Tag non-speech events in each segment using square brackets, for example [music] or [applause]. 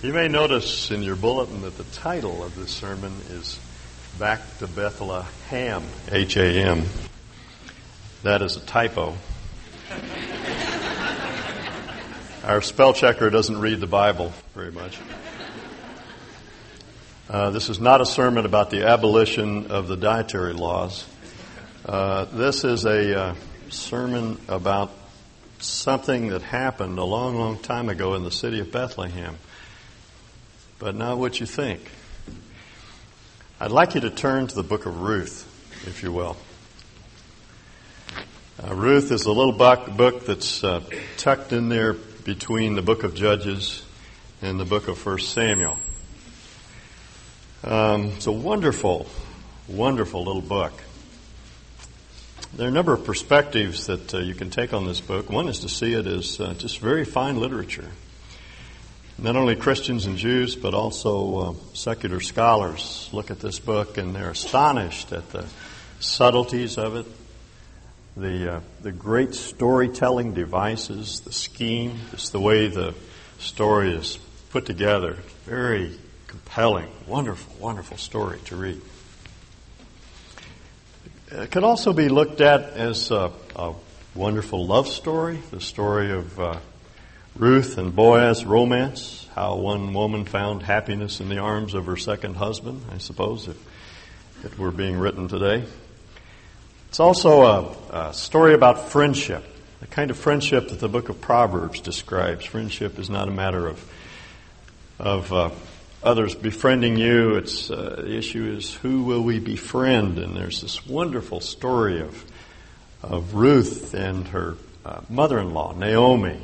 You may notice in your bulletin that the title of this sermon is Back to Bethlehem, H A M. That is a typo. [laughs] Our spell checker doesn't read the Bible very much. Uh, this is not a sermon about the abolition of the dietary laws. Uh, this is a uh, sermon about something that happened a long, long time ago in the city of Bethlehem, but not what you think. I'd like you to turn to the book of Ruth, if you will. Uh, Ruth is a little book, that's uh, tucked in there between the book of Judges and the book of First Samuel. Um, it's a wonderful, wonderful little book. There are a number of perspectives that uh, you can take on this book. One is to see it as uh, just very fine literature. Not only Christians and Jews, but also uh, secular scholars look at this book and they're astonished at the subtleties of it, the uh, the great storytelling devices, the scheme, just the way the story is put together. Very compelling, wonderful, wonderful story to read. It can also be looked at as a, a wonderful love story, the story of uh, Ruth and Boaz romance, how one woman found happiness in the arms of her second husband, I suppose, if it were being written today. It's also a, a story about friendship, the kind of friendship that the book of Proverbs describes. Friendship is not a matter of, of uh, others befriending you. It's uh, the issue is who will we befriend? And there's this wonderful story of of Ruth and her uh, mother-in-law Naomi,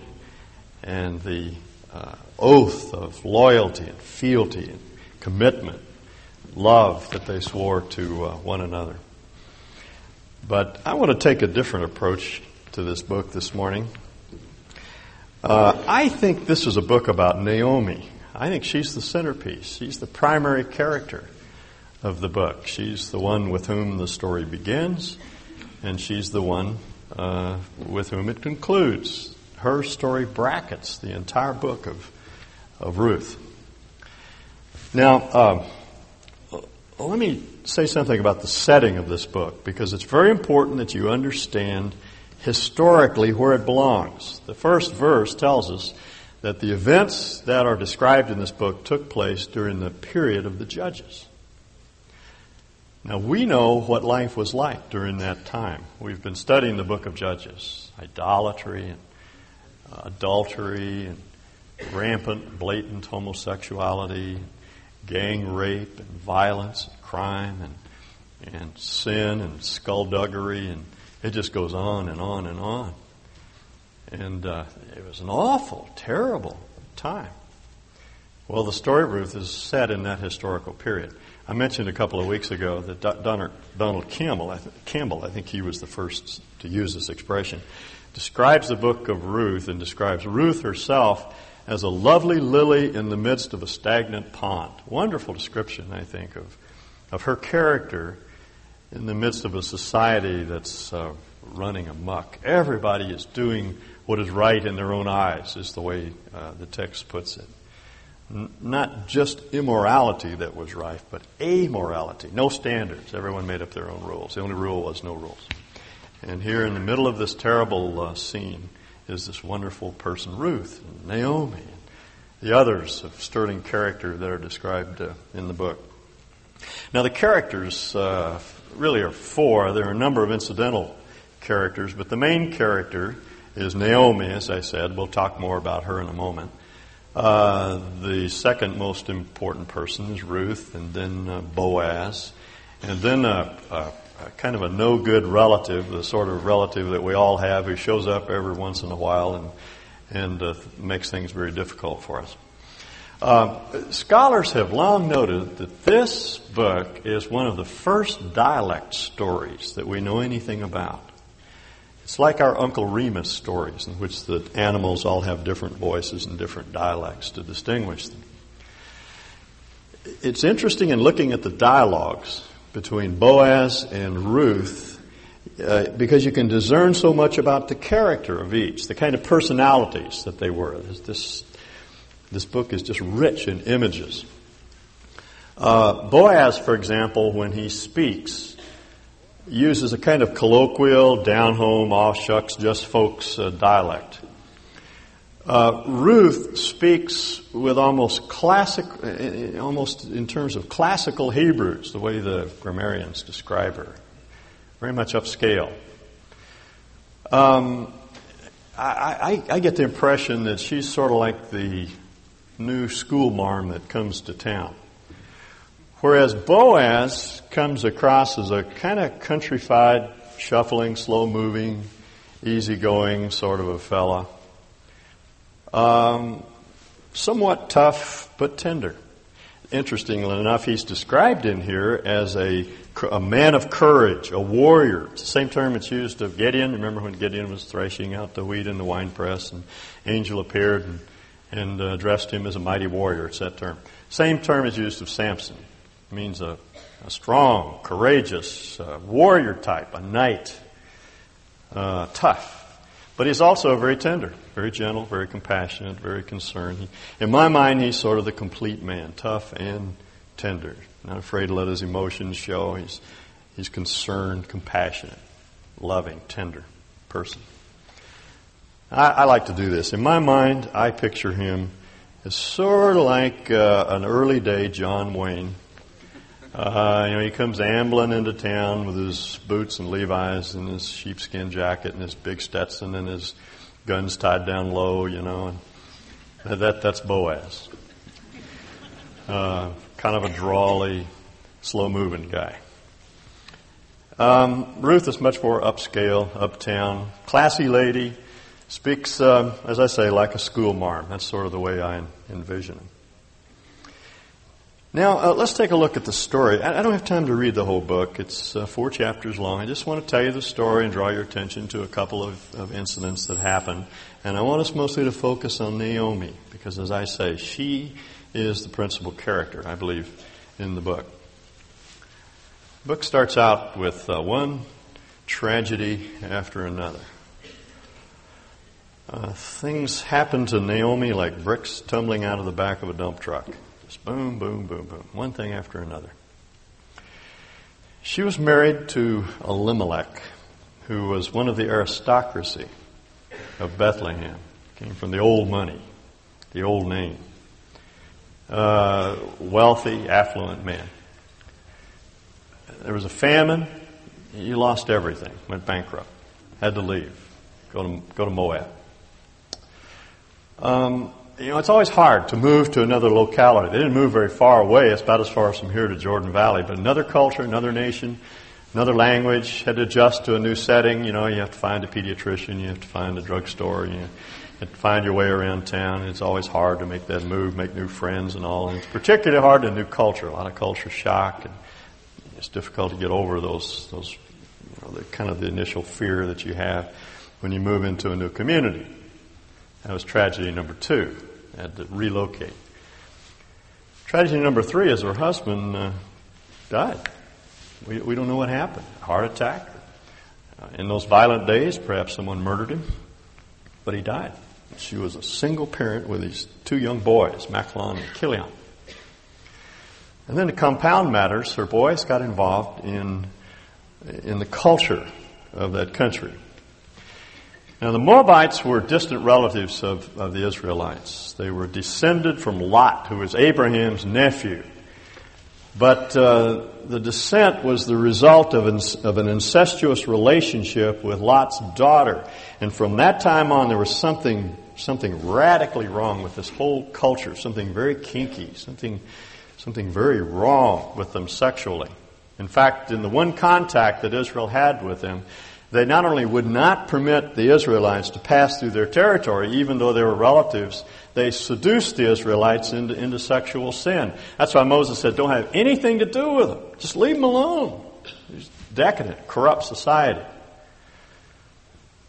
and the uh, oath of loyalty and fealty and commitment, love that they swore to uh, one another. But I want to take a different approach to this book this morning. Uh, I think this is a book about Naomi. I think she's the centerpiece. She's the primary character of the book. She's the one with whom the story begins, and she's the one uh, with whom it concludes. Her story brackets the entire book of, of Ruth. Now, uh, let me say something about the setting of this book because it's very important that you understand historically where it belongs. The first verse tells us that the events that are described in this book took place during the period of the judges. Now, we know what life was like during that time. We've been studying the book of Judges idolatry and adultery and rampant, blatant homosexuality, gang rape and violence and crime and, and sin and skullduggery, and it just goes on and on and on. And uh, it was an awful, terrible time. Well, the story of Ruth is set in that historical period. I mentioned a couple of weeks ago that Donald Campbell, I Campbell, I think he was the first to use this expression, describes the book of Ruth and describes Ruth herself as a lovely lily in the midst of a stagnant pond. Wonderful description, I think, of, of her character in the midst of a society that's uh, running amuck. Everybody is doing what is right in their own eyes, is the way uh, the text puts it. N- not just immorality that was rife, but amorality. No standards. Everyone made up their own rules. The only rule was no rules. And here in the middle of this terrible uh, scene is this wonderful person, Ruth, and Naomi, and the others of sterling character that are described uh, in the book. Now, the characters uh, really are four. There are a number of incidental characters, but the main character is Naomi, as I said. We'll talk more about her in a moment. Uh, the second most important person is Ruth, and then uh, Boaz, and then a, a, kind of a no good relative, the sort of relative that we all have who shows up every once in a while and, and uh, makes things very difficult for us. Uh, scholars have long noted that this book is one of the first dialect stories that we know anything about. It's like our Uncle Remus stories, in which the animals all have different voices and different dialects to distinguish them. It's interesting in looking at the dialogues between Boaz and Ruth uh, because you can discern so much about the character of each, the kind of personalities that they were. There's this This book is just rich in images. Uh, Boaz, for example, when he speaks, uses a kind of colloquial, down home, off shucks, just folks uh, dialect. Uh, Ruth speaks with almost classic, uh, almost in terms of classical Hebrews, the way the grammarians describe her. Very much upscale. Um, I, I, I, get the impression that she's sort of like the new school marm that comes to town. Whereas Boaz comes across as a kind of countrified, shuffling, slow moving, easygoing sort of a fella. Um, somewhat tough but tender. Interestingly enough, he's described in here as a, a man of courage, a warrior. It's the same term it's used of Gideon. Remember when Gideon was threshing out the wheat in the winepress and angel appeared and, and uh, addressed him as a mighty warrior. It's that term. Same term is used of Samson. It means a, a strong, courageous uh, warrior type, a knight, uh, tough. But he's also very tender, very gentle, very compassionate, very concerned. He, in my mind, he's sort of the complete man, tough and tender. Not afraid to let his emotions show. He's, he's concerned, compassionate, loving, tender person. I, I like to do this. In my mind, I picture him as sort of like uh, an early day John Wayne uh, you know, he comes ambling into town with his boots and Levi's and his sheepskin jacket and his big Stetson and his guns tied down low, you know, and that that's Boaz. Uh, kind of a drawly, slow-moving guy. Um, Ruth is much more upscale, uptown, classy lady, speaks, um, as I say, like a school marm. That's sort of the way I envision him. Now, uh, let's take a look at the story. I, I, don't have time to read the whole book. It's uh, four chapters long. I just want to tell you the story and draw your attention to a couple of, of incidents that happened. And I want us mostly to focus on Naomi, because as I say, she is the principal character, I believe, in the book. The book starts out with uh, one tragedy after another. Uh, things happen to Naomi like bricks tumbling out of the back of a dump truck. Just boom, boom, boom, boom. One thing after another. She was married to Elimelech, who was one of the aristocracy of Bethlehem. Came from the old money, the old name. Uh, wealthy, affluent man. There was a famine. He lost everything, went bankrupt, had to leave, go to, go to Moab. Um, you know, it's always hard to move to another locality. They didn't move very far away. It's about as far as from here to Jordan Valley. But another culture, another nation, another language, had to adjust to a new setting. You know, you have to find a pediatrician, you have to find a drugstore, you have to find your way around town. It's always hard to make that move, make new friends and all. And it's particularly hard in a new culture. A lot of culture shock, and it's difficult to get over those, those, you know, the kind of the initial fear that you have when you move into a new community. That was tragedy number two. Had to relocate. Tragedy number three is her husband uh, died. We, we don't know what happened. Heart attack. Uh, in those violent days, perhaps someone murdered him, but he died. She was a single parent with these two young boys, Machlon and Chilion. And then to compound matters, her boys got involved in, in the culture of that country. Now, the Moabites were distant relatives of, of the Israelites. They were descended from Lot, who was Abraham's nephew. But uh, the descent was the result of an, of an incestuous relationship with Lot's daughter. And from that time on, there was something, something radically wrong with this whole culture, something very kinky, something, something very wrong with them sexually. In fact, in the one contact that Israel had with them, they not only would not permit the Israelites to pass through their territory, even though they were relatives, they seduced the Israelites into, into sexual sin. That's why Moses said, don't have anything to do with them. Just leave them alone. It's decadent, corrupt society.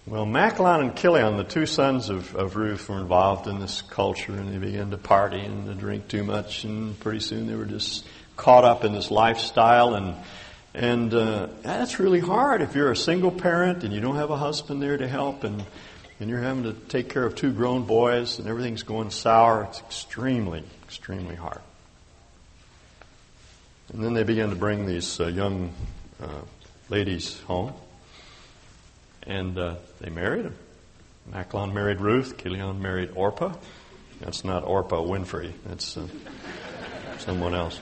Well, Machlon and Chilion, the two sons of, of Ruth, were involved in this culture and they began to party and to drink too much and pretty soon they were just caught up in this lifestyle and and uh, that's really hard if you're a single parent and you don't have a husband there to help. And and you're having to take care of two grown boys and everything's going sour, it's extremely, extremely hard. And then they began to bring these uh, young uh, ladies home, and uh, they married them. Machlon married Ruth, Chilion married Orpah. That's not Orpah Winfrey, that's uh, someone else.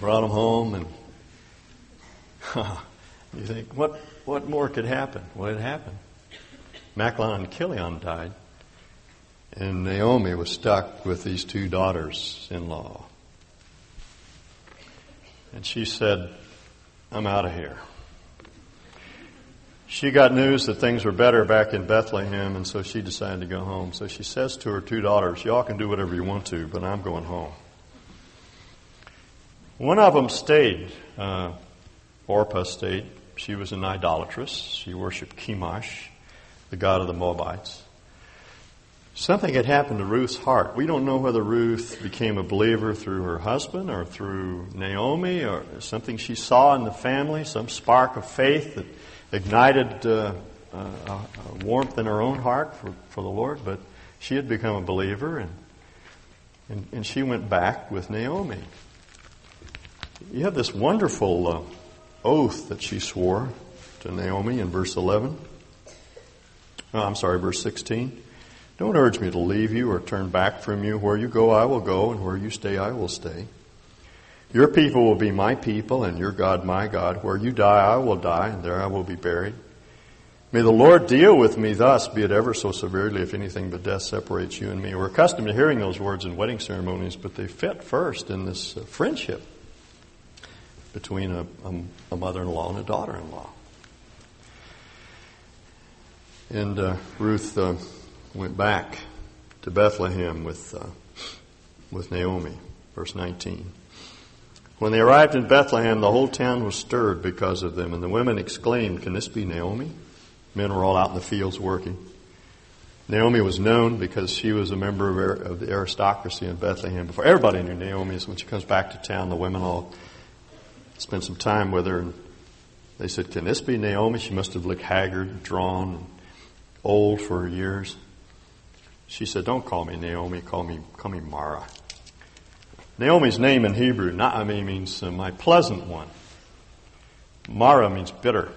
Brought them home, and [laughs] you think, what, what more could happen? What had happened? Machlon and Chilion died, and Naomi was stuck with these two daughters in law. And she said, I'm out of here. She got news that things were better back in Bethlehem, and so she decided to go home. So she says to her two daughters, Y'all can do whatever you want to, but I'm going home. One of them stayed. Uh, Orpah stayed. She was an idolatress. She worshiped Chemosh, the god of the Moabites. Something had happened to Ruth's heart. We don't know whether Ruth became a believer through her husband or through Naomi or something she saw in the family, some spark of faith that ignited uh, uh, a warmth in her own heart for, for the Lord. But she had become a believer and, and, and she went back with Naomi. You have this wonderful uh, oath that she swore to Naomi in verse 11. Oh, I'm sorry, verse 16. Don't urge me to leave you or turn back from you. Where you go, I will go, and where you stay, I will stay. Your people will be my people, and your God my God. Where you die, I will die, and there I will be buried. May the Lord deal with me thus, be it ever so severely, if anything but death separates you and me. We're accustomed to hearing those words in wedding ceremonies, but they fit first in this uh, friendship between a, a, mother-in-law and a daughter-in-law. And uh, Ruth uh, went back to Bethlehem with, uh, with Naomi. Verse 19. When they arrived in Bethlehem, the whole town was stirred because of them, and the women exclaimed, Can this be Naomi? Men were all out in the fields working. Naomi was known because she was a member of, of the aristocracy in Bethlehem. Before everybody knew Naomi, so when she comes back to town, the women all spent some time with her, and they said, Can this be Naomi? She must have looked haggard, drawn, old for years. She said, Don't call me Naomi, call me, call me Mara. Naomi's name in Hebrew, Naomi, means uh, my pleasant one. Mara means bitter.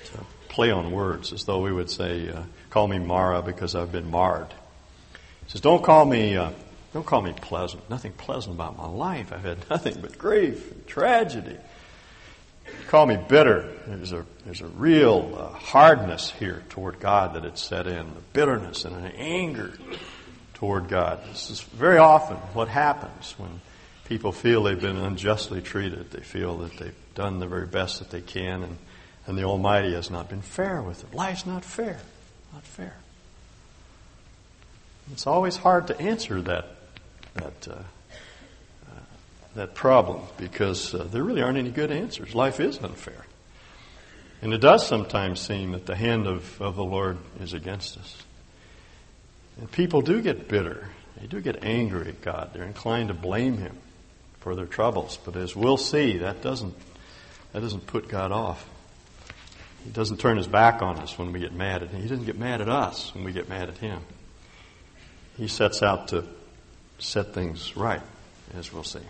It's a play on words, as though we would say, uh, Call me Mara because I've been marred. He says, Don't call me. Uh, don't call me pleasant. Nothing pleasant about my life. I've had nothing but grief and tragedy call me bitter. There's a, there's a real uh, hardness here toward God that had set in, a bitterness and an anger toward God. This is very often what happens when people feel they've been unjustly treated. They feel that they've done the very best that they can, and, and the Almighty has not been fair with them. Life's not fair. Not fair. It's always hard to answer that, that uh, that problem because uh, there really aren't any good answers. Life is unfair. And it does sometimes seem that the hand of, of the Lord is against us. And people do get bitter. They do get angry at God. They're inclined to blame Him for their troubles. But as we'll see, that doesn't, that doesn't put God off. He doesn't turn his back on us when we get mad at him. He doesn't get mad at us when we get mad at him. He sets out to set things right, as we'll see.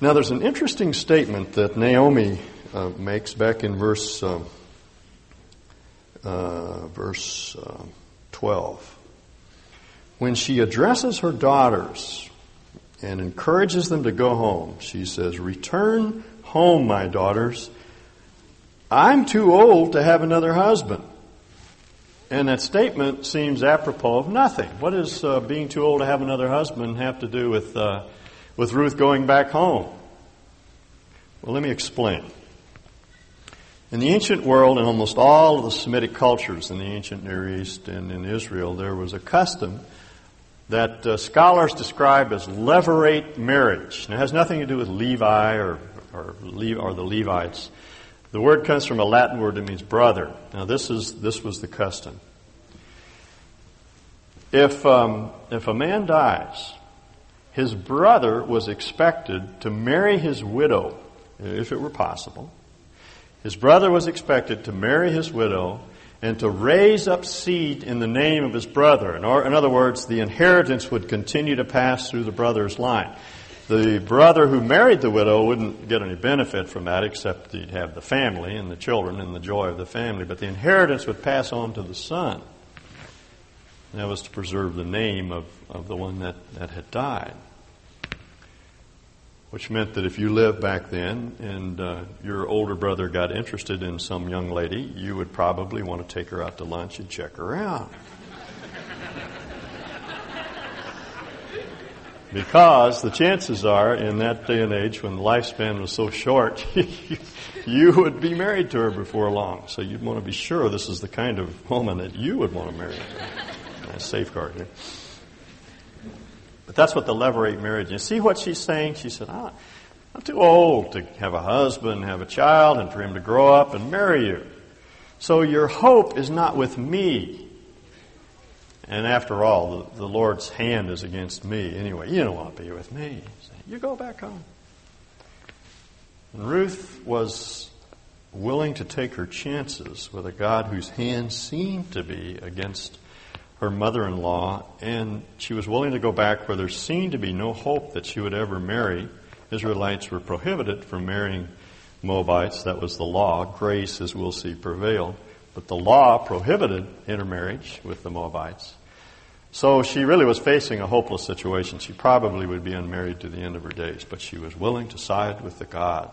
Now, there's an interesting statement that Naomi uh, makes back in verse uh, uh, verse uh, 12. When she addresses her daughters and encourages them to go home, she says, "Return home, my daughters. I'm too old to have another husband." And that statement seems apropos of nothing. What does uh, being too old to have another husband have to do with uh, with Ruth going back home? Well, let me explain. In the ancient world, in almost all of the Semitic cultures in the ancient Near East and in Israel, there was a custom that uh, scholars describe as levirate marriage. And it has nothing to do with Levi or, or, or the Levites. The word comes from a Latin word that means brother. Now, this, is, this was the custom. If, um, if a man dies, his brother was expected to marry his widow, if it were possible, His brother was expected to marry his widow and to raise up seed in the name of his brother. In, other words, the inheritance would continue to pass through the brother's line. The brother who married the widow wouldn't get any benefit from that except he'd have the family and the children and the joy of the family, but the inheritance would pass on to the son. That was to preserve the name of, of the one that, that had died which meant that if you lived back then and uh, your older brother got interested in some young lady, you would probably want to take her out to lunch and check her out. Because the chances are, in that day and age when the lifespan was so short, [laughs] you would be married to her before long. So you'd want to be sure this is the kind of woman that you would want to marry. Nice safeguard here. But that's what the levirate marriage is. See what she's saying? She said, ah, I'm too old to have a husband, have a child, and for him to grow up and marry you. So your hope is not with me. And after all, the, the Lord's hand is against me anyway. You don't want to be with me. You go back home. And Ruth was willing to take her chances with a God whose hand seemed to be against her mother in law, and she was willing to go back where there seemed to be no hope that she would ever marry. Israelites were prohibited from marrying Moabites. That was the law. Grace, as we'll see, prevailed. But the law prohibited intermarriage with the Moabites. So she really was facing a hopeless situation. She probably would be unmarried to the end of her days, but she was willing to side with the God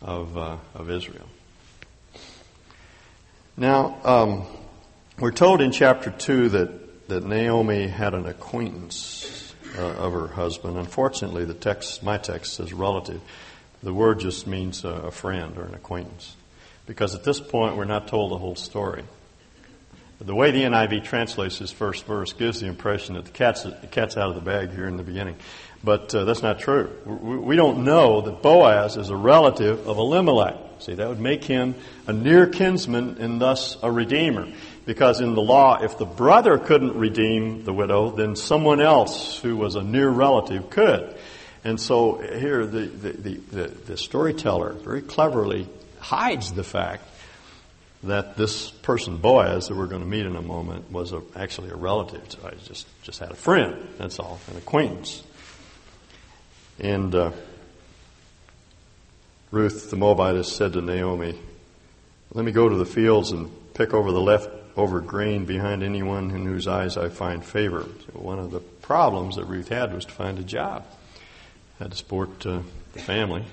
of, uh, of Israel. Now, um, we're told in chapter 2 that, that Naomi had an acquaintance uh, of her husband. Unfortunately, the text, my text says relative. The word just means a friend or an acquaintance. Because at this point, we're not told the whole story. The way the NIV translates this first verse gives the impression that the cat's, the cat's out of the bag here in the beginning. But uh, that's not true. We, we don't know that Boaz is a relative of Elimelech. See, that would make him a near kinsman and thus a redeemer. Because in the law, if the brother couldn't redeem the widow, then someone else who was a near relative could. And so here the, the, the, the, storyteller very cleverly hides the fact that this person, Boaz, that we're going to meet in a moment, was a, actually a relative. I just, just had a friend, that's all, an acquaintance. And uh, Ruth the Moabitess said to Naomi, Let me go to the fields and pick over the left over grain behind anyone in whose eyes I find favor. So one of the problems that Ruth had was to find a job. Had to support uh, the family.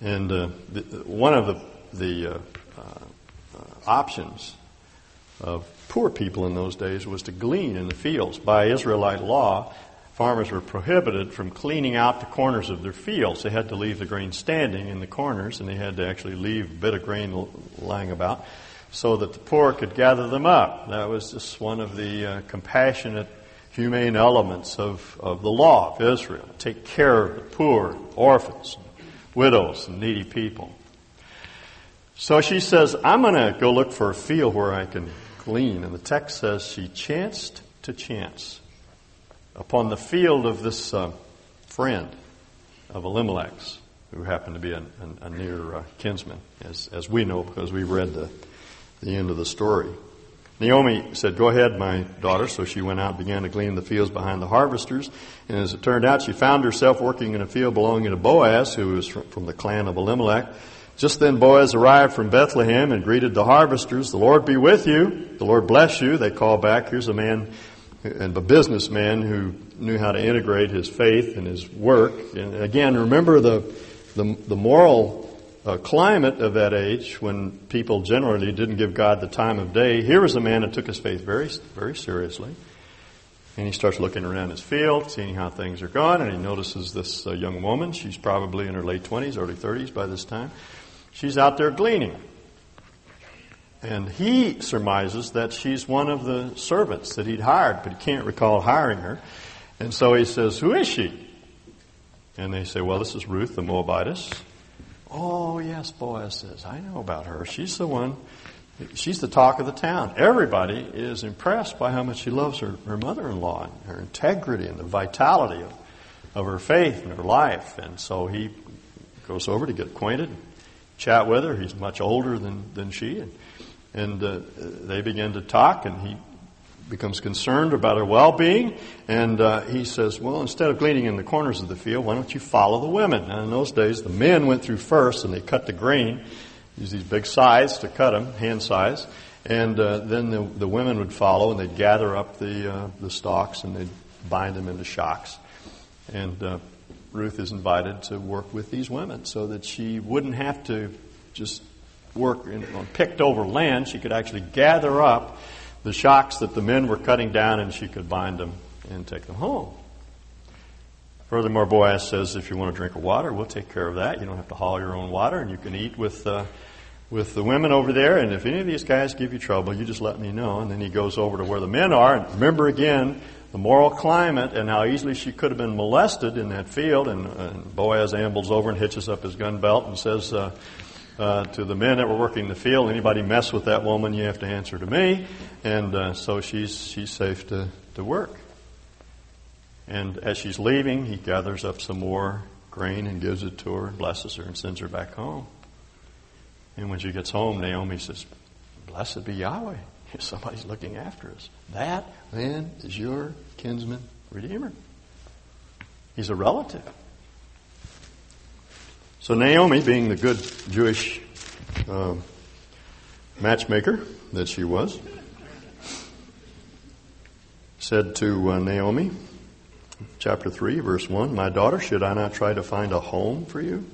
And uh, the, one of the, the uh, uh, options of poor people in those days was to glean in the fields. By Israelite law, farmers were prohibited from cleaning out the corners of their fields. They had to leave the grain standing in the corners, and they had to actually leave a bit of grain lying about so that the poor could gather them up. That was just one of the uh, compassionate, humane elements of, of the law of Israel. Take care of the poor, orphans, widows, and needy people. So she says, I'm going to go look for a field where I can glean. And the text says she chanced to chance upon the field of this uh, friend of Elimelech's, who happened to be a, a, a near uh, kinsman, as, as we know because we read the the end of the story. Naomi said, Go ahead, my daughter. So she went out and began to glean the fields behind the harvesters. And as it turned out, she found herself working in a field belonging to Boaz, who was from the clan of Elimelech. Just then Boaz arrived from Bethlehem and greeted the harvesters. The Lord be with you. The Lord bless you. They called back. Here's a man and a businessman who knew how to integrate his faith and his work. And again, remember the, the, the moral uh, climate of that age when people generally didn't give God the time of day, here was a man that took his faith very, very seriously. And he starts looking around his field, seeing how things are going, and he notices this uh, young woman. She's probably in her late 20s, early 30s by this time. She's out there gleaning. And he surmises that she's one of the servants that he'd hired, but he can't recall hiring her. And so he says, Who is she? And they say, Well, this is Ruth the Moabitess. Oh, yes, Boaz says, I know about her. She's the one, she's the talk of the town. Everybody is impressed by how much she loves her, her mother in law and her integrity and the vitality of, of her faith and her life. And so he goes over to get acquainted. chat with her. He's much older than, than she. And, and uh, they begin to talk, and he becomes concerned about her well-being, and uh, he says, "Well, instead of gleaning in the corners of the field, why don't you follow the women?" Now, in those days, the men went through first, and they cut the grain, use these big scythes to cut them, hand scythes, and uh, then the, the women would follow, and they'd gather up the uh, the stalks, and they'd bind them into shocks, and uh, Ruth is invited to work with these women so that she wouldn't have to just work in, on picked over land. She could actually gather up the shocks that the men were cutting down and she could bind them and take them home. Furthermore, Boaz says, if you want to drink of water, we'll take care of that. You don't have to haul your own water, and you can eat with uh, with the women over there. And if any of these guys give you trouble, you just let me know. And then he goes over to where the men are. And remember again the moral climate and how easily she could have been molested in that field. And, and Boaz ambles over and hitches up his gun belt and says, uh, uh, to the men that were working the field, anybody mess with that woman, you have to answer to me. And uh, so she's, she's safe to, to work. And as she's leaving, he gathers up some more grain and gives it to her, and blesses her, and sends her back home. And when she gets home, Naomi says, Blessed be Yahweh. Somebody's looking after us. That, then, is your kinsman redeemer. He's a relative. So Naomi, being the good Jewish uh, matchmaker that she was, said to uh, Naomi, chapter 3, verse 1, My daughter, should I not try to find a home for you?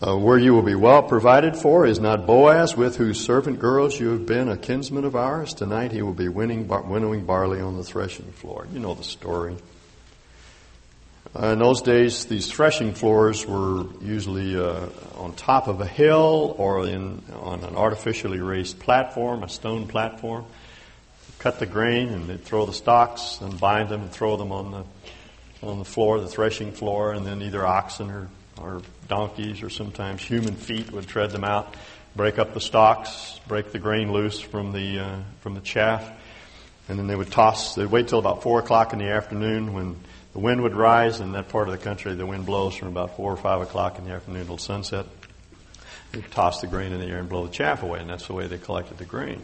Uh, where you will be well provided for is not Boaz, with whose servant girls you have been a kinsman of ours. Tonight he will be winning, bar- winnowing barley on the threshing floor. You know the story. Uh, in those days, these threshing floors were usually uh, on top of a hill or in, on an artificially raised platform, a stone platform. Cut the grain and they'd throw the stalks and bind them and throw them on the on the floor, the threshing floor, and then either oxen or, or donkeys or sometimes human feet would tread them out, break up the stalks, break the grain loose from the uh, from the chaff, and then they would toss. They'd wait till about four o'clock in the afternoon when the wind would rise in that part of the country. The wind blows from about four or five o'clock in the afternoon till sunset. They toss the grain in the air and blow the chaff away, and that's the way they collected the grain.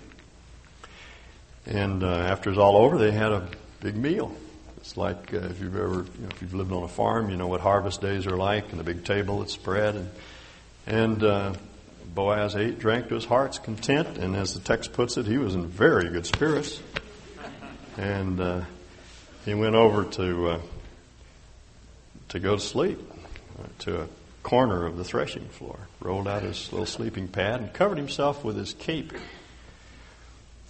And uh, after it's all over, they had a big meal. It's like uh, if you've ever, you know, if you've lived on a farm, you know what harvest days are like, and the big table that's spread, and and uh, Boaz ate, drank to his heart's content, and as the text puts it, he was in very good spirits, and uh, he went over to uh, to go to sleep to a corner of the threshing floor, rolled out his little sleeping pad, and covered himself with his cape.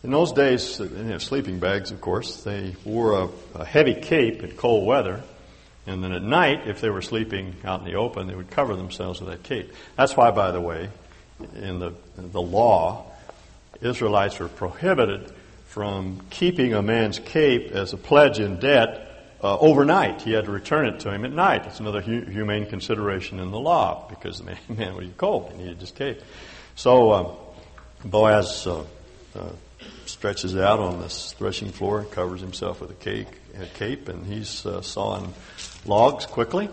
In those days, they didn't have sleeping bags, of course. They wore a, a heavy cape in cold weather. And then at night, if they were sleeping out in the open, they would cover themselves with that cape. That's why, by the way, in the, in the law, Israelites were prohibited from keeping a man's cape as a pledge in debt uh, overnight. He had to return it to him at night. It's another hu- humane consideration in the law because the [laughs] man, man was cold. He needed his cape. So uh, Boaz uh, uh, stretches out on this threshing floor and covers himself with a, cake, a cape, and he's uh, sawing logs quickly.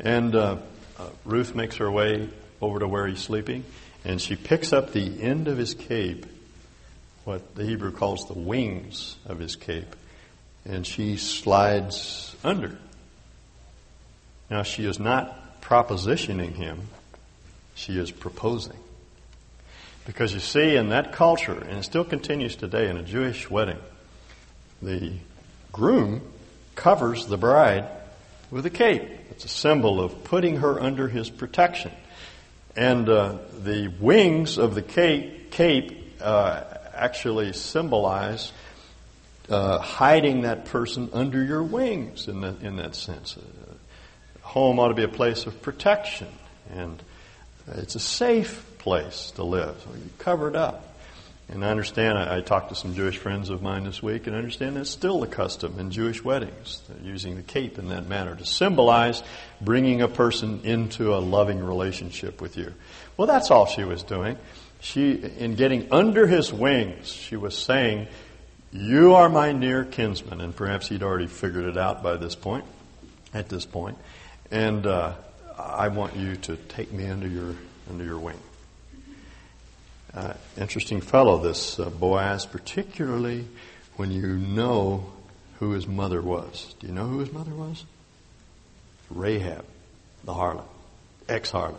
And uh, Ruth makes her way over to where he's sleeping, and she picks up the end of his cape, what the Hebrew calls the wings of his cape, and she slides under. Now, she is not propositioning him, she is proposing. Because you see, in that culture, and it still continues today in a Jewish wedding, the groom covers the bride with a cape. It's a symbol of putting her under his protection. And uh, the wings of the cape, cape uh, actually symbolize uh, hiding that person under your wings in, the, in that sense. Uh, home ought to be a place of protection, and it's a safe place to live. So you cover it up. And I understand, I, I, talked to some Jewish friends of mine this week, and I understand that's still the custom in Jewish weddings, using the cape in that manner to symbolize bringing a person into a loving relationship with you. Well, that's all she was doing. She, in getting under his wings, she was saying, you are my near kinsman. And perhaps he'd already figured it out by this point, at this point. And uh, I want you to take me under your under your wing. Uh, interesting fellow, this uh, Boaz, particularly when you know who his mother was. Do you know who his mother was? Rahab, the harlot, ex harlot,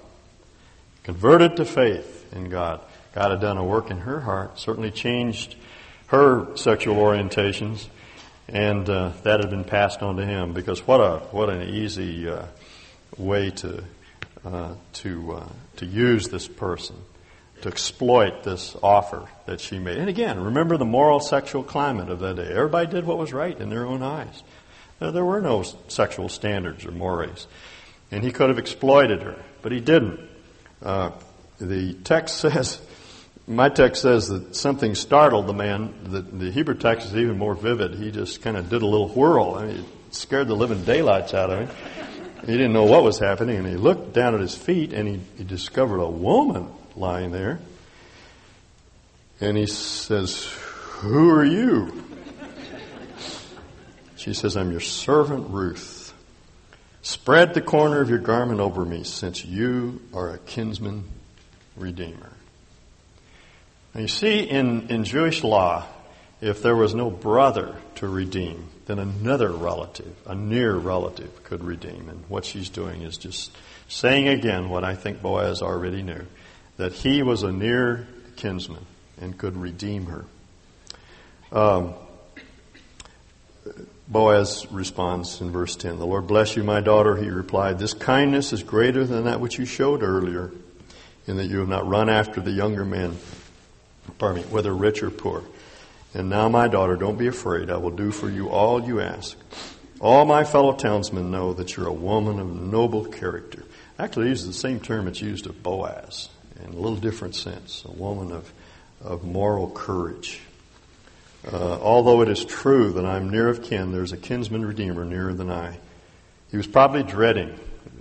converted to faith in God. God had done a work in her heart, certainly changed her sexual orientations, and uh, that had been passed on to him. Because what a what an easy uh, way to uh, to uh, to use this person to exploit this offer that she made. And again, remember the moral sexual climate of that day. Everybody did what was right in their own eyes. There were no sexual standards or mores. And he could have exploited her, but he didn't. Uh, the text [laughs] says, my text says that something startled the man. The, the Hebrew text is even more vivid. He just kind of did a little whirl. I mean, it scared the living daylights out of him. He didn't know what was happening, and he looked down at his feet and he, he discovered a woman lying there. And he says, Who are you? She says, I'm your servant Ruth. Spread the corner of your garment over me, since you are a kinsman redeemer. Now you see, in, in Jewish law, if there was no brother to redeem, then another relative, a near relative, could redeem. And what she's doing is just saying again what I think Boaz already knew that he was a near kinsman and could redeem her. Um, Boaz responds in verse 10 The Lord bless you, my daughter. He replied, This kindness is greater than that which you showed earlier, in that you have not run after the younger men, pardon me, whether rich or poor. And now, my daughter, don't be afraid. I will do for you all you ask. All my fellow townsmen know that you're a woman of noble character. Actually, he uses the same term it's used of Boaz in a little different sense, a woman of, of moral courage. Uh, although it is true that I'm near of kin, there's a kinsman redeemer nearer than I. He was probably dreading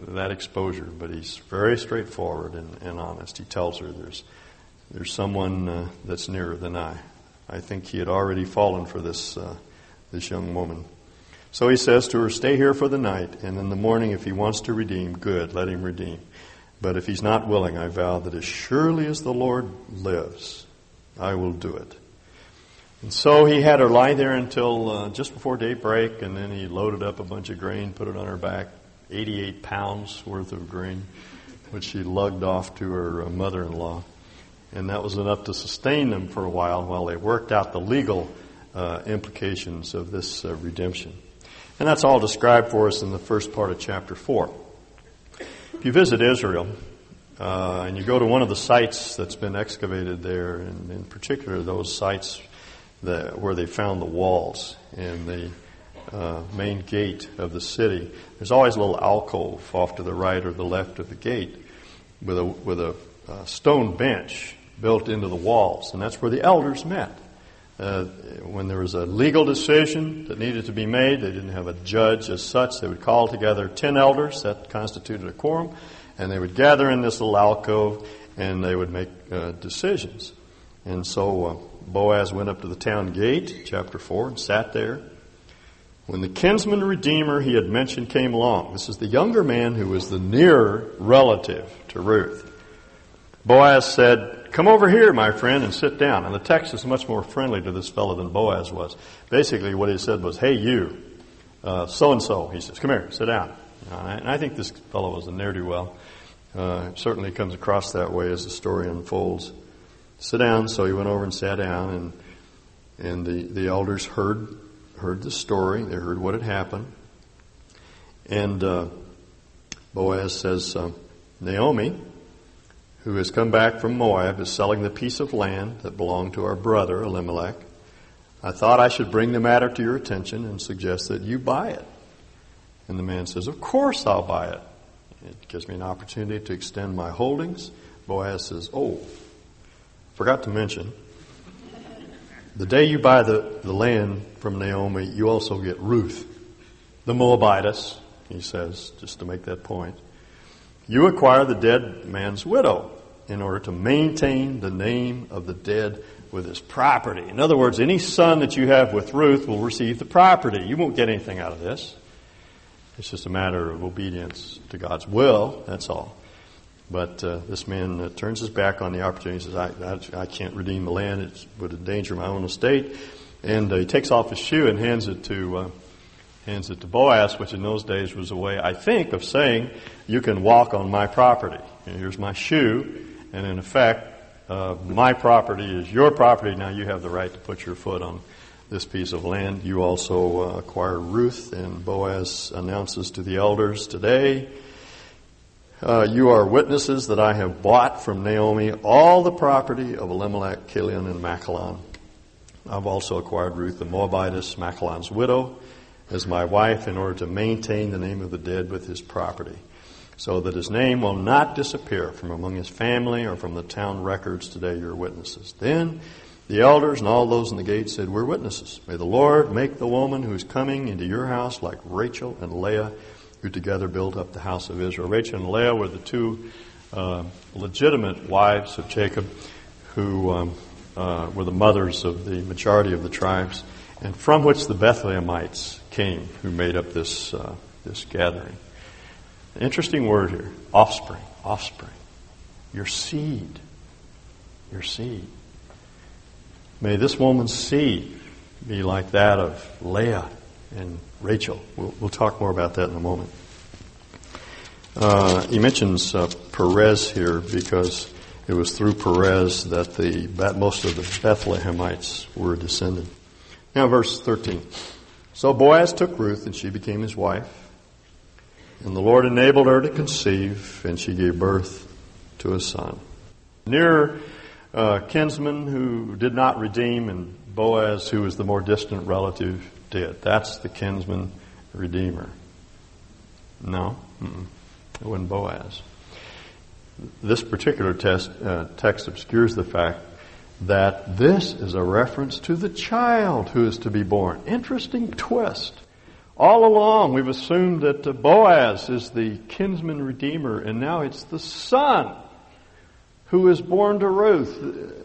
that exposure, but he's very straightforward and, and honest. He tells her there's, there's someone uh, that's nearer than I. I think he had already fallen for this, uh, this young woman. So he says to her, Stay here for the night, and in the morning, if he wants to redeem, good, let him redeem. But if he's not willing, I vow that as surely as the Lord lives, I will do it. And so he had her lie there until uh, just before daybreak, and then he loaded up a bunch of grain, put it on her back, 88 pounds worth of grain, which she lugged off to her uh, mother in law. And that was enough to sustain them for a while while they worked out the legal uh, implications of this uh, redemption. And that's all described for us in the first part of chapter 4. If you visit Israel, uh, and you go to one of the sites that's been excavated there, and in particular those sites that, where they found the walls and the uh, main gate of the city, there's always a little alcove off to the right or the left of the gate with a, with a uh, stone bench built into the walls, and that's where the elders met. Uh, when there was a legal decision that needed to be made, they didn't have a judge as such. They would call together ten elders, that constituted a quorum, and they would gather in this little alcove and they would make uh, decisions. And so uh, Boaz went up to the town gate, chapter 4, and sat there. When the kinsman redeemer he had mentioned came along, this is the younger man who was the nearer relative to Ruth. Boaz said, Come over here, my friend, and sit down. And the text is much more friendly to this fellow than Boaz was. Basically, what he said was, Hey, you, so and so. He says, Come here, sit down. And I think this fellow was a ne'er do well. Uh, certainly comes across that way as the story unfolds. Sit down. So he went over and sat down, and and the, the elders heard heard the story. They heard what had happened. And uh, Boaz says, uh, Naomi, who has come back from Moab, is selling the piece of land that belonged to our brother Elimelech. I thought I should bring the matter to your attention and suggest that you buy it. And the man says, Of course I'll buy it. It gives me an opportunity to extend my holdings. Boaz says, Oh, forgot to mention, the day you buy the, the land from Naomi, you also get Ruth, the Moabitess, he says, just to make that point. You acquire the dead man's widow in order to maintain the name of the dead with his property. In other words, any son that you have with Ruth will receive the property. You won't get anything out of this. It's just a matter of obedience to God's will, that's all. But uh, this man uh, turns his back on the opportunity. He says, I, I, I, can't redeem the land. It would endanger my own estate. And uh, he takes off his shoe and hands it to uh, hands it to Boaz, which in those days was a way, I think, of saying, you can walk on my property. And here's my shoe. And in effect, uh, my property is your property. Now you have the right to put your foot on this piece of land. You also uh, acquire Ruth, and Boaz announces to the elders today, uh, you are witnesses that I have bought from Naomi all the property of Elimelech, Chilion, and Machlon. I've also acquired Ruth the Moabitess, Machlon's widow, as my wife in order to maintain the name of the dead with his property, so that his name will not disappear from among his family or from the town records. Today, you're witnesses. Then the elders and all those in the gate said, We're witnesses. May the Lord make the woman who is coming into your house like Rachel and Leah who together built up the house of Israel. Rachel and Leah were the two uh, legitimate wives of Jacob who um, uh, were the mothers of the majority of the tribes, and from which the Bethlehemites came, who made up this, uh, this gathering. Interesting word here offspring, offspring. Your seed. Your seed. May this woman's seed be like that of Leah and Rachel. We'll, we'll talk more about that in a moment. Uh, he mentions uh, Perez here because it was through Perez that the most of the Bethlehemites were descended. Now, verse 13. So Boaz took Ruth, and she became his wife. And the Lord enabled her to conceive, and she gave birth to a son. Near uh, kinsman who did not redeem, and Boaz, who was the more distant relative, did. That's the kinsman redeemer. No, Mm-mm. it wasn't Boaz. This particular test, uh, text obscures the fact that this is a reference to the child who is to be born. Interesting twist. All along, we've assumed that uh, Boaz is the kinsman redeemer, and now it's the son who is born to Ruth.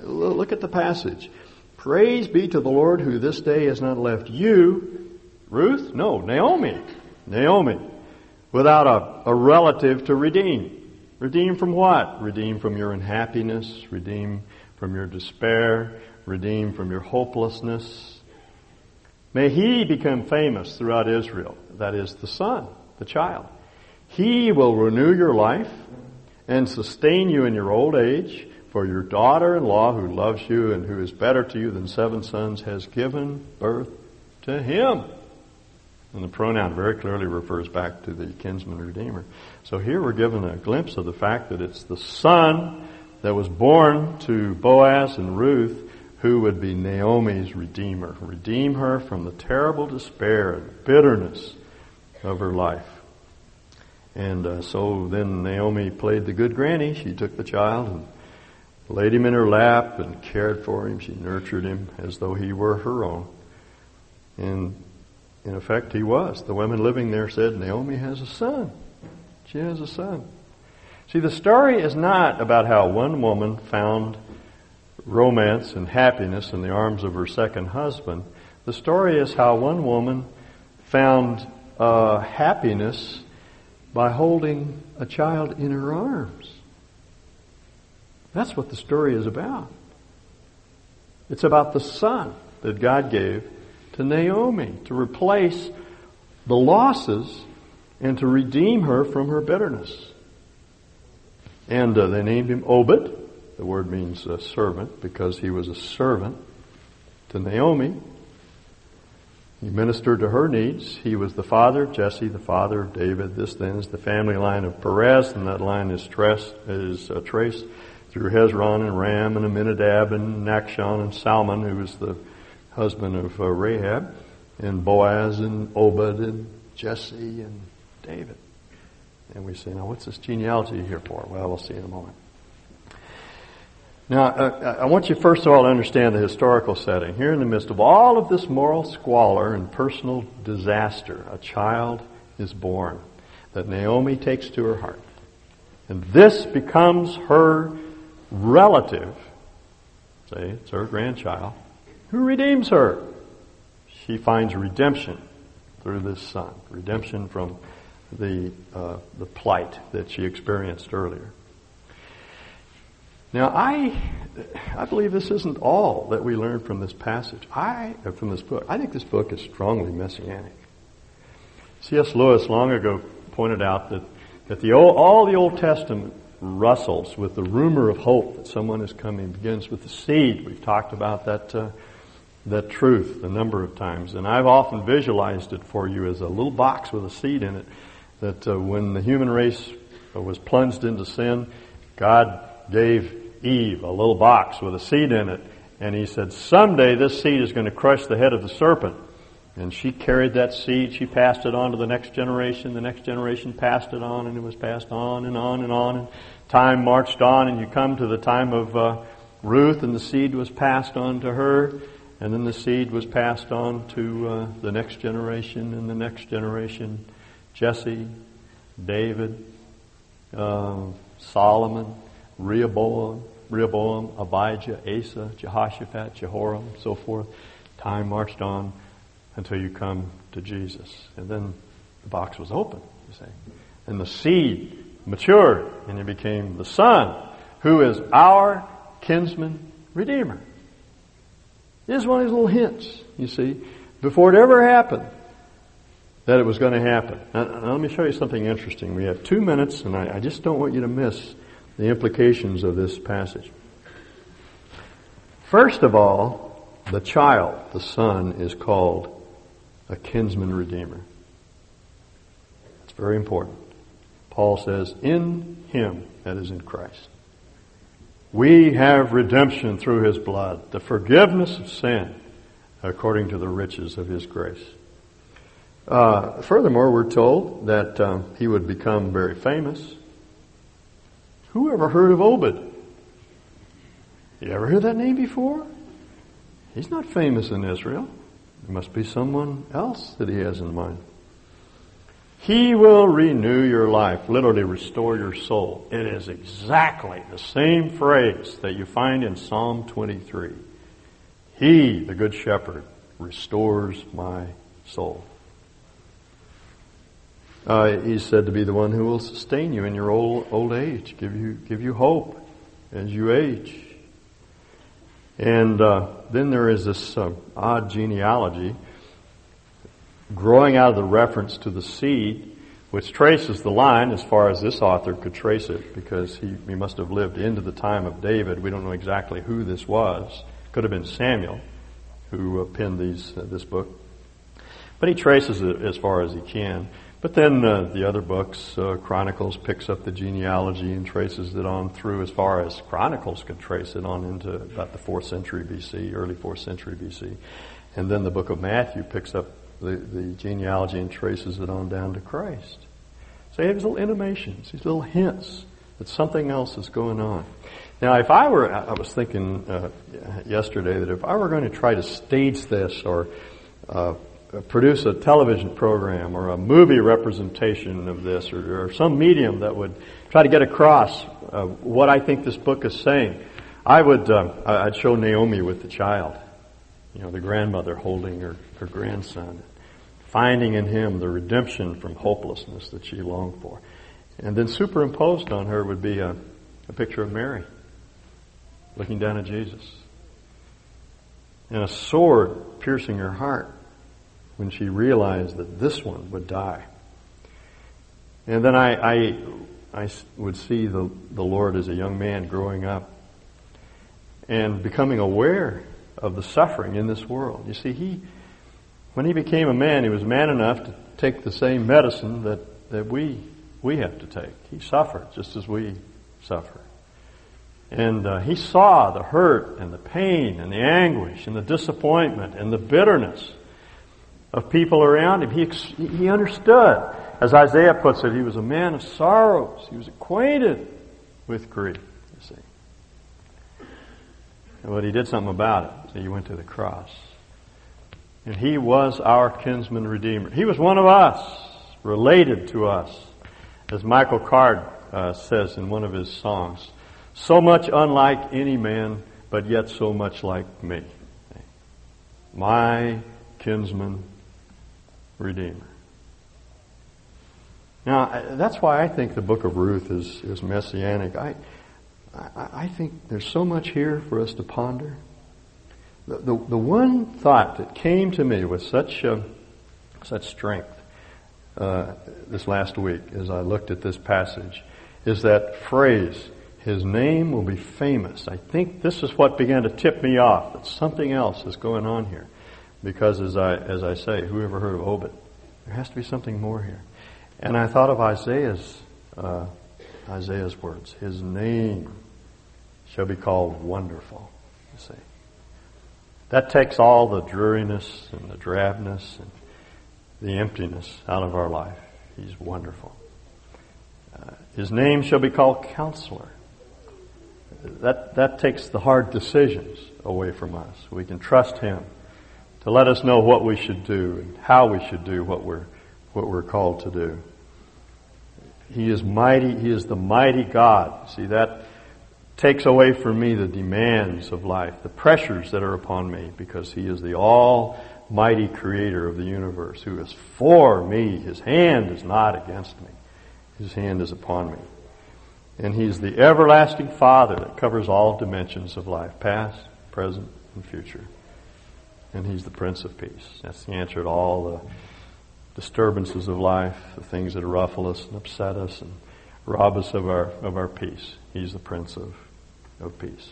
Look at the passage. Praise be to the Lord who this day has not left you, Ruth? No, Naomi. Naomi. Without a, a relative to redeem. Redeem from what? Redeem from your unhappiness. Redeem from your despair. Redeem from your hopelessness. May he become famous throughout Israel. That is the son, the child. He will renew your life and sustain you in your old age for your daughter in law, who loves you and who is better to you than seven sons, has given birth to him. And the pronoun very clearly refers back to the kinsman redeemer. So here we're given a glimpse of the fact that it's the son that was born to Boaz and Ruth who would be Naomi's redeemer. Redeem her from the terrible despair and bitterness of her life. And uh, so then Naomi played the good granny. She took the child and laid him in her lap and cared for him. She nurtured him as though he were her own. And in effect, he was. The women living there said, Naomi has a son. She has a son. See, the story is not about how one woman found romance and happiness in the arms of her second husband. The story is how one woman found uh, happiness by holding a child in her arms. That's what the story is about. It's about the son that God gave to Naomi to replace the losses and to redeem her from her bitterness. And uh, they named him Obed. The word means uh, servant because he was a servant to Naomi. He ministered to her needs. He was the father of Jesse, the father of David. This then is the family line of Perez, and that line is, traced, is uh, traced through Hezron and Ram and Amminadab and Nachshon and Salmon, who was the husband of uh, Rahab, and Boaz and Obed and Jesse and David. And we say, now what's this genealogy here for? Well, we'll see in a moment. Now, uh, I want you first of all to understand the historical setting. Here in the midst of all of this moral squalor and personal disaster, a child is born that Naomi takes to her heart. And this becomes her relative, say it's her grandchild, who redeems her. She finds redemption through this son. Redemption from the, uh, the plight that she experienced earlier. Now, I, I believe this isn't all that we learn from this passage. I, uh, from this book. I think this book is strongly messianic. C.S. Lewis long ago pointed out that, that the old, all the Old Testament rustles with the rumor of hope that someone is coming. Begins with the seed. We've talked about that, uh, that truth a number of times. And I've often visualized it for you as a little box with a seed in it that uh, when the human race was plunged into sin, God gave Eve a little box with a seed in it. And he said, someday this seed is going to crush the head of the serpent. And she carried that seed. She passed it on to the next generation. The next generation passed it on, and it was passed on and on and on. And time marched on, and you come to the time of uh, Ruth, and the seed was passed on to her. And then the seed was passed on to uh, the next generation and the next generation. Jesse, David, uh, Solomon, Rehoboam, Rehoboam, Abijah, Asa, Jehoshaphat, Jehoram, so forth. Time marched on until you come to Jesus. And then the box was open, you see. And the seed matured and he became the Son, who is our kinsman redeemer. This is one of these little hints, you see, before it ever happened, that it was going to happen. Now, now let me show you something interesting. We have two minutes, and I, I just don't want you to miss the implications of this passage. First of all, the child, the son, is called a kinsman redeemer. It's very important. Paul says, in him, that is in Christ, we have redemption through his blood, the forgiveness of sin, according to the riches of his grace. Uh, furthermore, we're told that um, he would become very famous. Who ever heard of Obed? You ever heard that name before? He's not famous in Israel. It must be someone else that he has in mind. He will renew your life, literally restore your soul. It is exactly the same phrase that you find in Psalm 23. He, the Good Shepherd, restores my soul. Uh, he's said to be the one who will sustain you in your old, old age, give you, give you hope as you age. And uh, then there is this uh, odd genealogy growing out of the reference to the seed, which traces the line as far as this author could trace it, because he, he must have lived into the time of David. We don't know exactly who this was. Could have been Samuel, who uh, penned these uh, this book. But he traces it as far as he can. But then uh, the other books, uh, Chronicles picks up the genealogy and traces it on through as far as Chronicles could trace it on into about the 4th century BC, early 4th century BC. And then the book of Matthew picks up the, the genealogy and traces it on down to Christ. So he has little intimations, these little hints that something else is going on. Now, if I were, I was thinking uh, yesterday that if I were going to try to stage this or uh, produce a television program or a movie representation of this or, or some medium that would try to get across uh, what I think this book is saying, I would, uh, I'd show Naomi with the child, you know, the grandmother holding her, her grandson, finding in him the redemption from hopelessness that she longed for. And then superimposed on her would be a, a picture of Mary looking down at Jesus and a sword piercing her heart when she realized that this one would die. And then I, I, I would see the, the Lord as a young man growing up and becoming aware of the suffering in this world. You see, he, when he became a man, he was man enough to take the same medicine that, that we, we have to take. He suffered just as we suffer. And uh, he saw the hurt and the pain and the anguish and the disappointment and the bitterness of people around him. He, he understood. As Isaiah puts it, he was a man of sorrows. He was acquainted with grief, you see. But he did something about it. So he went to the cross. And he was our kinsman redeemer. He was one of us, related to us. As Michael Card uh, says in one of his songs, so much unlike any man, but yet so much like me. My kinsman Redeemer. Now, that's why I think the book of Ruth is, is messianic. I, I, think there's so much here for us to ponder. The, the, the one thought that came to me with such, uh, such strength uh, this last week as I looked at this passage is that phrase, his name will be famous. I think this is what began to tip me off that something else is going on here. Because as I, as I say, who ever heard of Obed? There has to be something more here. And I thought of Isaiah's, uh, Isaiah's words. His name shall be called wonderful. You see. That takes all the dreariness and the drabness and the emptiness out of our life. He's wonderful. Uh, his name shall be called Counselor. That, that takes the hard decisions away from us. We can trust Him to let us know what we should do and how we should do what we're, what we're called to do. He is mighty. He is the mighty God. See, that takes away from me the demands of life, the pressures that are upon me, because He is the almighty creator of the universe who is for me. His hand is not against me. His hand is upon me. And He's the everlasting Father that covers all dimensions of life, past, present, and future. And He's the Prince of Peace. That's the answer to all the disturbances of life, the things that ruffle us and upset us and rob us of our, of our peace. He's the Prince of, of Peace.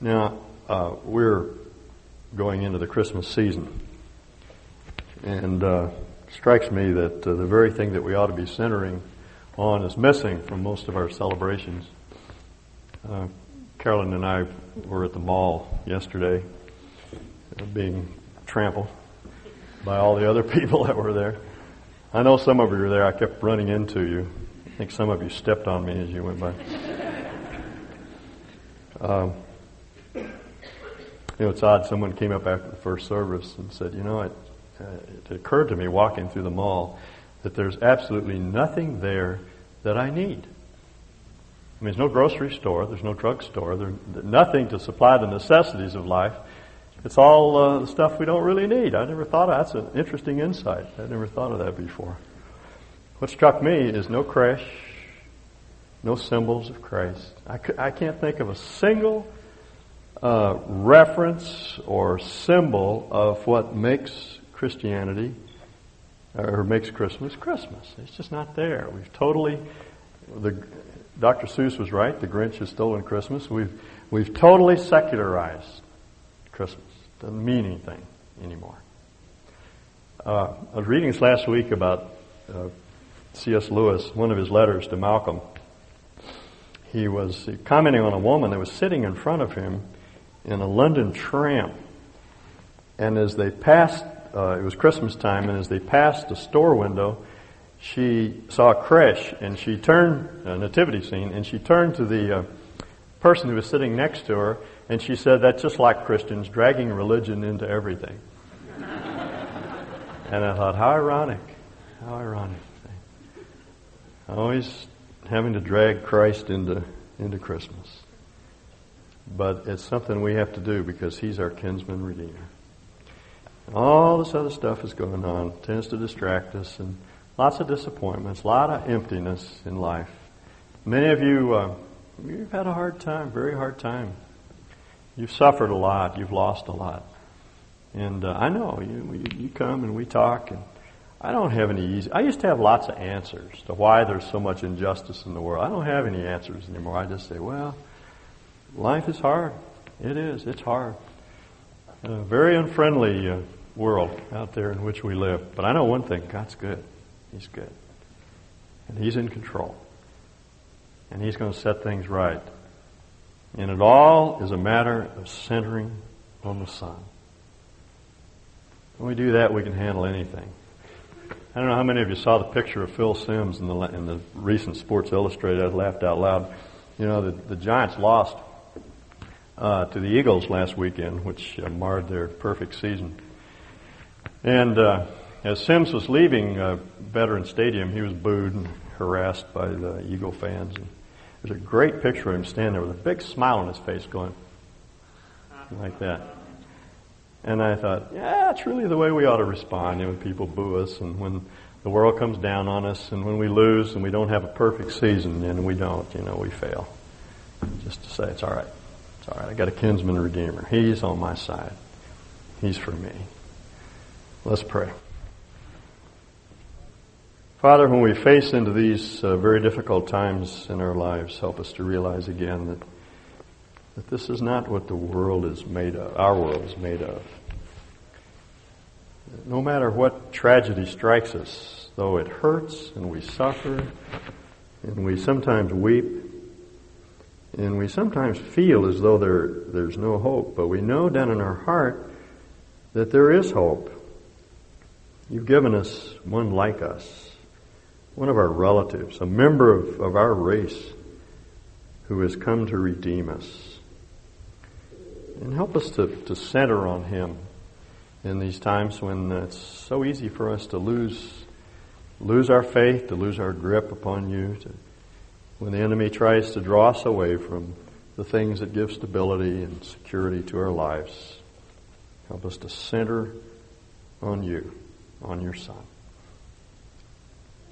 Now, uh, we're going into the Christmas season. And uh, strikes me that uh, the very thing that we ought to be centering on is missing from most of our celebrations. Carolyn and I were at the mall yesterday, uh, being trampled by all the other [laughs] people that were there. I know some of you were there. I kept running into you. I think some of you stepped on me as you went by. Um, you know, it's odd. Someone came up after the first service and said, "You know, it, uh, it occurred to me walking through the mall that there's absolutely nothing there that I need. Mean, there's no grocery store, there's no drugstore, there's nothing to supply the necessities of life. It's all uh, the stuff we don't really need. I never thought of that's an interesting insight. I never thought of that before. What struck me is no creche, no symbols of Christ. I, c- I can't think of a single uh, reference or symbol of what makes Christianity or makes Christmas Christmas. It's just not there. We've totally, the, Dr. Seuss was right. The Grinch has stolen Christmas. We've we've totally secularized Christmas. Doesn't mean anything anymore. Uh, I was reading this last week about uh, C.S. Lewis, one of his letters to Malcolm. He was commenting on a woman that was sitting in front of him in a London tram. And as they passed uh, it was Christmas time, and as they passed a store window, she saw a creche, and she turned, a nativity scene, and she turned to the uh, person who was sitting next to her, and she said, That's just like Christians, dragging religion into everything. [laughs] and I thought, How ironic. How ironic. Always having to drag Christ into, into Christmas. But it's something we have to do because He's our kinsman redeemer. All this other stuff is going on, tends to distract us, and lots of disappointments, a lot of emptiness in life. Many of you, uh, you've had a hard time, very hard time. You've suffered a lot, you've lost a lot. And uh, I know, you, you come and we talk, and I don't have any easy. I used to have lots of answers to why there's so much injustice in the world. I don't have any answers anymore. I just say, well, life is hard. It is. It's hard a very unfriendly uh, world out there in which we live. But I know one thing God's good. He's good. And He's in control. And He's going to set things right. And it all is a matter of centering on the Son. When we do that, we can handle anything. I don't know how many of you saw the picture of Phil Simms in the, in the recent Sports Illustrated. I laughed out loud. You know, the, the Giants lost uh, to the Eagles last weekend, which uh, marred their perfect season. And uh, as Simms was leaving uh, Veteran Stadium, he was booed and harassed by the Eagle fans. And there's a great picture of him standing there with a big smile on his face, going like that. And I thought, yeah, that's really the way we ought to respond know, when people boo us and when the world comes down on us, and when we lose and we don't have a perfect season, and we don't, you know, we fail. Just to say, it's all right. It's all right. I got a kinsman redeemer. He's on my side. He's for me. Let's pray. Father, when we face into these uh, very difficult times in our lives, help us to realize again that, that this is not what the world is made of, our world is made of. No matter what tragedy strikes us, though it hurts and we suffer and we sometimes weep and we sometimes feel as though there, there's no hope, but we know down in our heart that there is hope. You've given us one like us, one of our relatives, a member of, of our race who has come to redeem us. And help us to, to center on him in these times when it's so easy for us to lose lose our faith, to lose our grip upon you, to, when the enemy tries to draw us away from the things that give stability and security to our lives. Help us to center on you, on your Son.